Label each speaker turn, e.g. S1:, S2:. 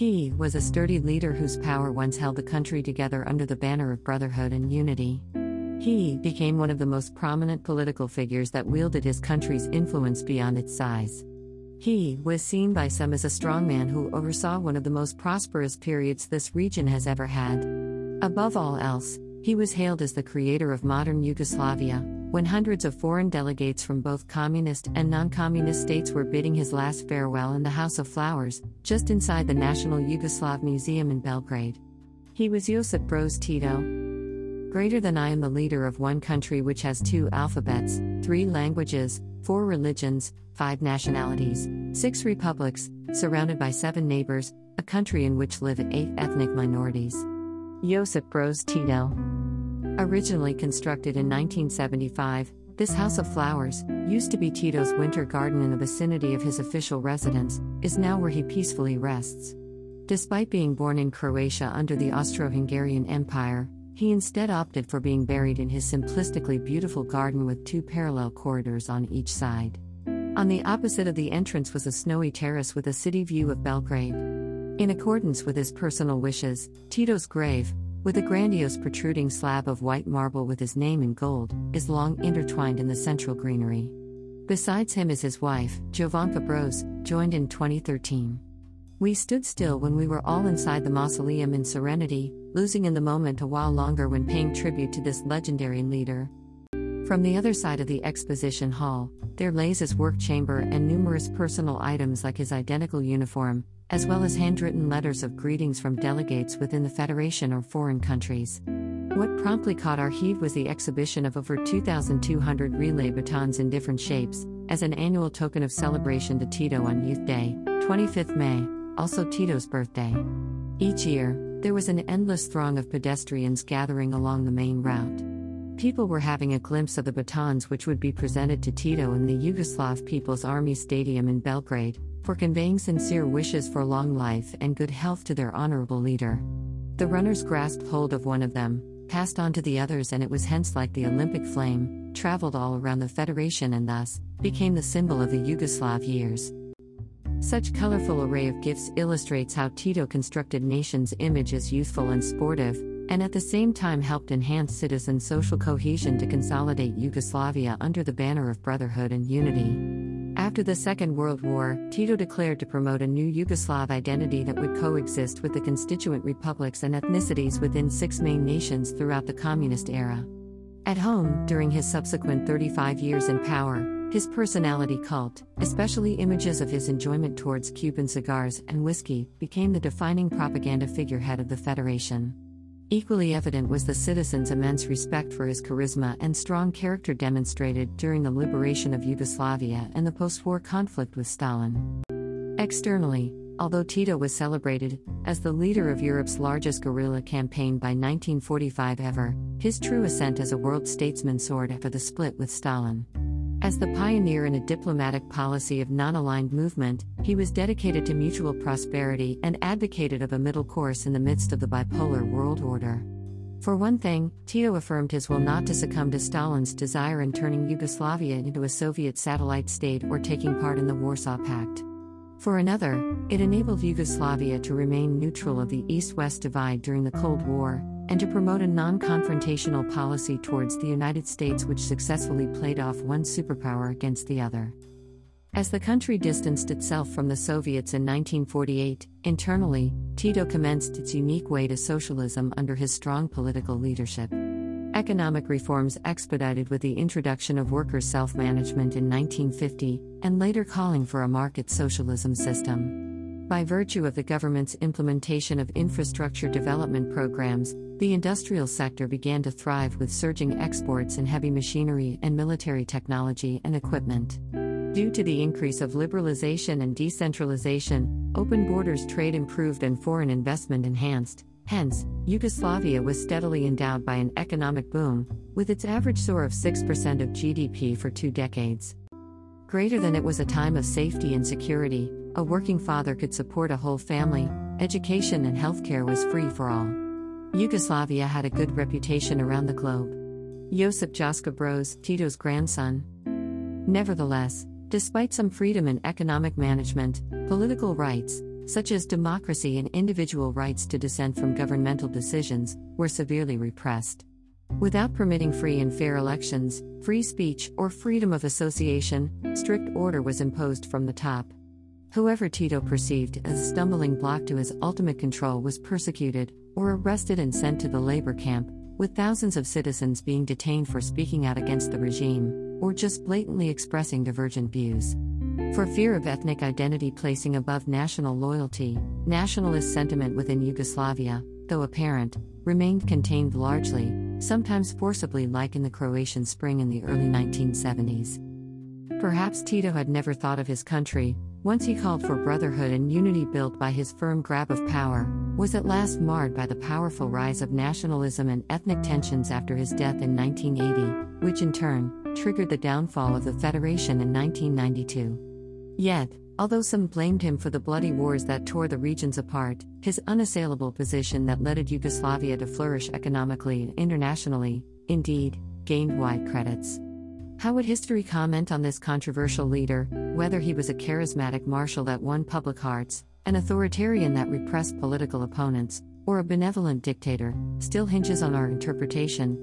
S1: He was a sturdy leader whose power once held the country together under the banner of brotherhood and unity. He became one of the most prominent political figures that wielded his country's influence beyond its size. He was seen by some as a strongman who oversaw one of the most prosperous periods this region has ever had. Above all else, he was hailed as the creator of modern Yugoslavia, when hundreds of foreign delegates from both communist and non communist states were bidding his last farewell in the House of Flowers, just inside the National Yugoslav Museum in Belgrade. He was Josip Broz Tito. Greater than I am the leader of one country which has two alphabets, three languages, four religions, five nationalities, six republics, surrounded by seven neighbors, a country in which live eight ethnic minorities. Josip Broz Tito. Originally constructed in 1975, this House of Flowers, used to be Tito's winter garden in the vicinity of his official residence, is now where he peacefully rests. Despite being born in Croatia under the Austro Hungarian Empire, he instead opted for being buried in his simplistically beautiful garden with two parallel corridors on each side. On the opposite of the entrance was a snowy terrace with a city view of Belgrade. In accordance with his personal wishes, Tito's grave, with a grandiose protruding slab of white marble with his name in gold, is long intertwined in the central greenery. Besides him is his wife, Jovanka Broz, joined in 2013. We stood still when we were all inside the mausoleum in serenity, losing in the moment a while longer when paying tribute to this legendary leader. From the other side of the exposition hall, there lays his work chamber and numerous personal items like his identical uniform, as well as handwritten letters of greetings from delegates within the Federation or foreign countries. What promptly caught our heed was the exhibition of over 2,200 relay batons in different shapes, as an annual token of celebration to Tito on Youth Day, 25th May, also Tito's birthday. Each year, there was an endless throng of pedestrians gathering along the main route. People were having a glimpse of the batons which would be presented to Tito in the Yugoslav People's Army Stadium in Belgrade, for conveying sincere wishes for long life and good health to their honorable leader. The runners grasped hold of one of them, passed on to the others, and it was hence like the Olympic flame, traveled all around the Federation and thus became the symbol of the Yugoslav years. Such colorful array of gifts illustrates how Tito constructed nation's image as youthful and sportive, and at the same time helped enhance citizen social cohesion to consolidate Yugoslavia under the banner of brotherhood and unity. After the Second World War, Tito declared to promote a new Yugoslav identity that would coexist with the constituent republics and ethnicities within six main nations throughout the communist era. At home, during his subsequent 35 years in power, his personality cult, especially images of his enjoyment towards Cuban cigars and whiskey, became the defining propaganda figurehead of the Federation. Equally evident was the citizens' immense respect for his charisma and strong character demonstrated during the liberation of Yugoslavia and the post war conflict with Stalin. Externally, although Tito was celebrated as the leader of Europe's largest guerrilla campaign by 1945 ever, his true ascent as a world statesman soared after the split with Stalin. As the pioneer in a diplomatic policy of non aligned movement, he was dedicated to mutual prosperity and advocated of a middle course in the midst of the bipolar world order. For one thing, Tito affirmed his will not to succumb to Stalin's desire in turning Yugoslavia into a Soviet satellite state or taking part in the Warsaw Pact. For another, it enabled Yugoslavia to remain neutral of the East West divide during the Cold War, and to promote a non confrontational policy towards the United States, which successfully played off one superpower against the other. As the country distanced itself from the Soviets in 1948, internally, Tito commenced its unique way to socialism under his strong political leadership. Economic reforms expedited with the introduction of workers' self management in 1950, and later calling for a market socialism system. By virtue of the government's implementation of infrastructure development programs, the industrial sector began to thrive with surging exports in heavy machinery and military technology and equipment. Due to the increase of liberalization and decentralization, open borders trade improved and foreign investment enhanced. Hence, Yugoslavia was steadily endowed by an economic boom, with its average soar of 6% of GDP for two decades. Greater than it was a time of safety and security, a working father could support a whole family, education and healthcare was free for all. Yugoslavia had a good reputation around the globe. Josip Joska Broz, Tito's grandson. Nevertheless, despite some freedom in economic management, political rights, such as democracy and individual rights to dissent from governmental decisions, were severely repressed. Without permitting free and fair elections, free speech, or freedom of association, strict order was imposed from the top. Whoever Tito perceived as a stumbling block to his ultimate control was persecuted, or arrested and sent to the labor camp, with thousands of citizens being detained for speaking out against the regime, or just blatantly expressing divergent views. For fear of ethnic identity placing above national loyalty, nationalist sentiment within Yugoslavia, though apparent, remained contained largely, sometimes forcibly, like in the Croatian Spring in the early 1970s. Perhaps Tito had never thought of his country, once he called for brotherhood and unity built by his firm grab of power, was at last marred by the powerful rise of nationalism and ethnic tensions after his death in 1980, which in turn triggered the downfall of the Federation in 1992. Yet, although some blamed him for the bloody wars that tore the regions apart, his unassailable position that led Yugoslavia to flourish economically and internationally, indeed, gained wide credits. How would history comment on this controversial leader, whether he was a charismatic marshal that won public hearts, an authoritarian that repressed political opponents, or a benevolent dictator, still hinges on our interpretation.